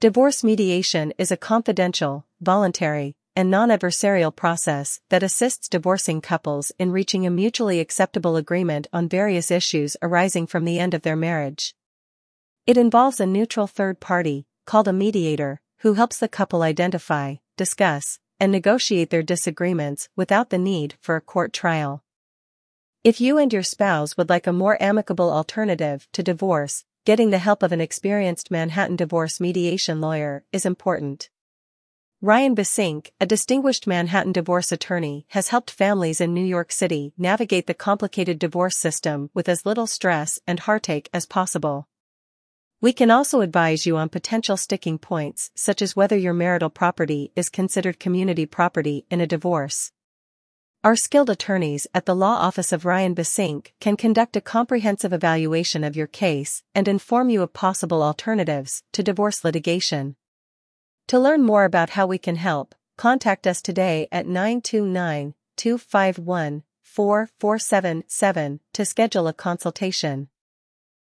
Divorce mediation is a confidential, voluntary, and non-adversarial process that assists divorcing couples in reaching a mutually acceptable agreement on various issues arising from the end of their marriage. It involves a neutral third party, called a mediator, who helps the couple identify, discuss, and negotiate their disagreements without the need for a court trial. If you and your spouse would like a more amicable alternative to divorce, getting the help of an experienced Manhattan divorce mediation lawyer is important. Ryan Besinque, a distinguished Manhattan divorce attorney, has helped families in New York City navigate the complicated divorce system with as little stress and heartache as possible. We can also advise you on potential sticking points such as whether your marital property is considered community property in a divorce. Our skilled attorneys at the law office of Ryan Besinque can conduct a comprehensive evaluation of your case and inform you of possible alternatives to divorce litigation. To learn more about how we can help, contact us today at 929 251 4477 to schedule a consultation.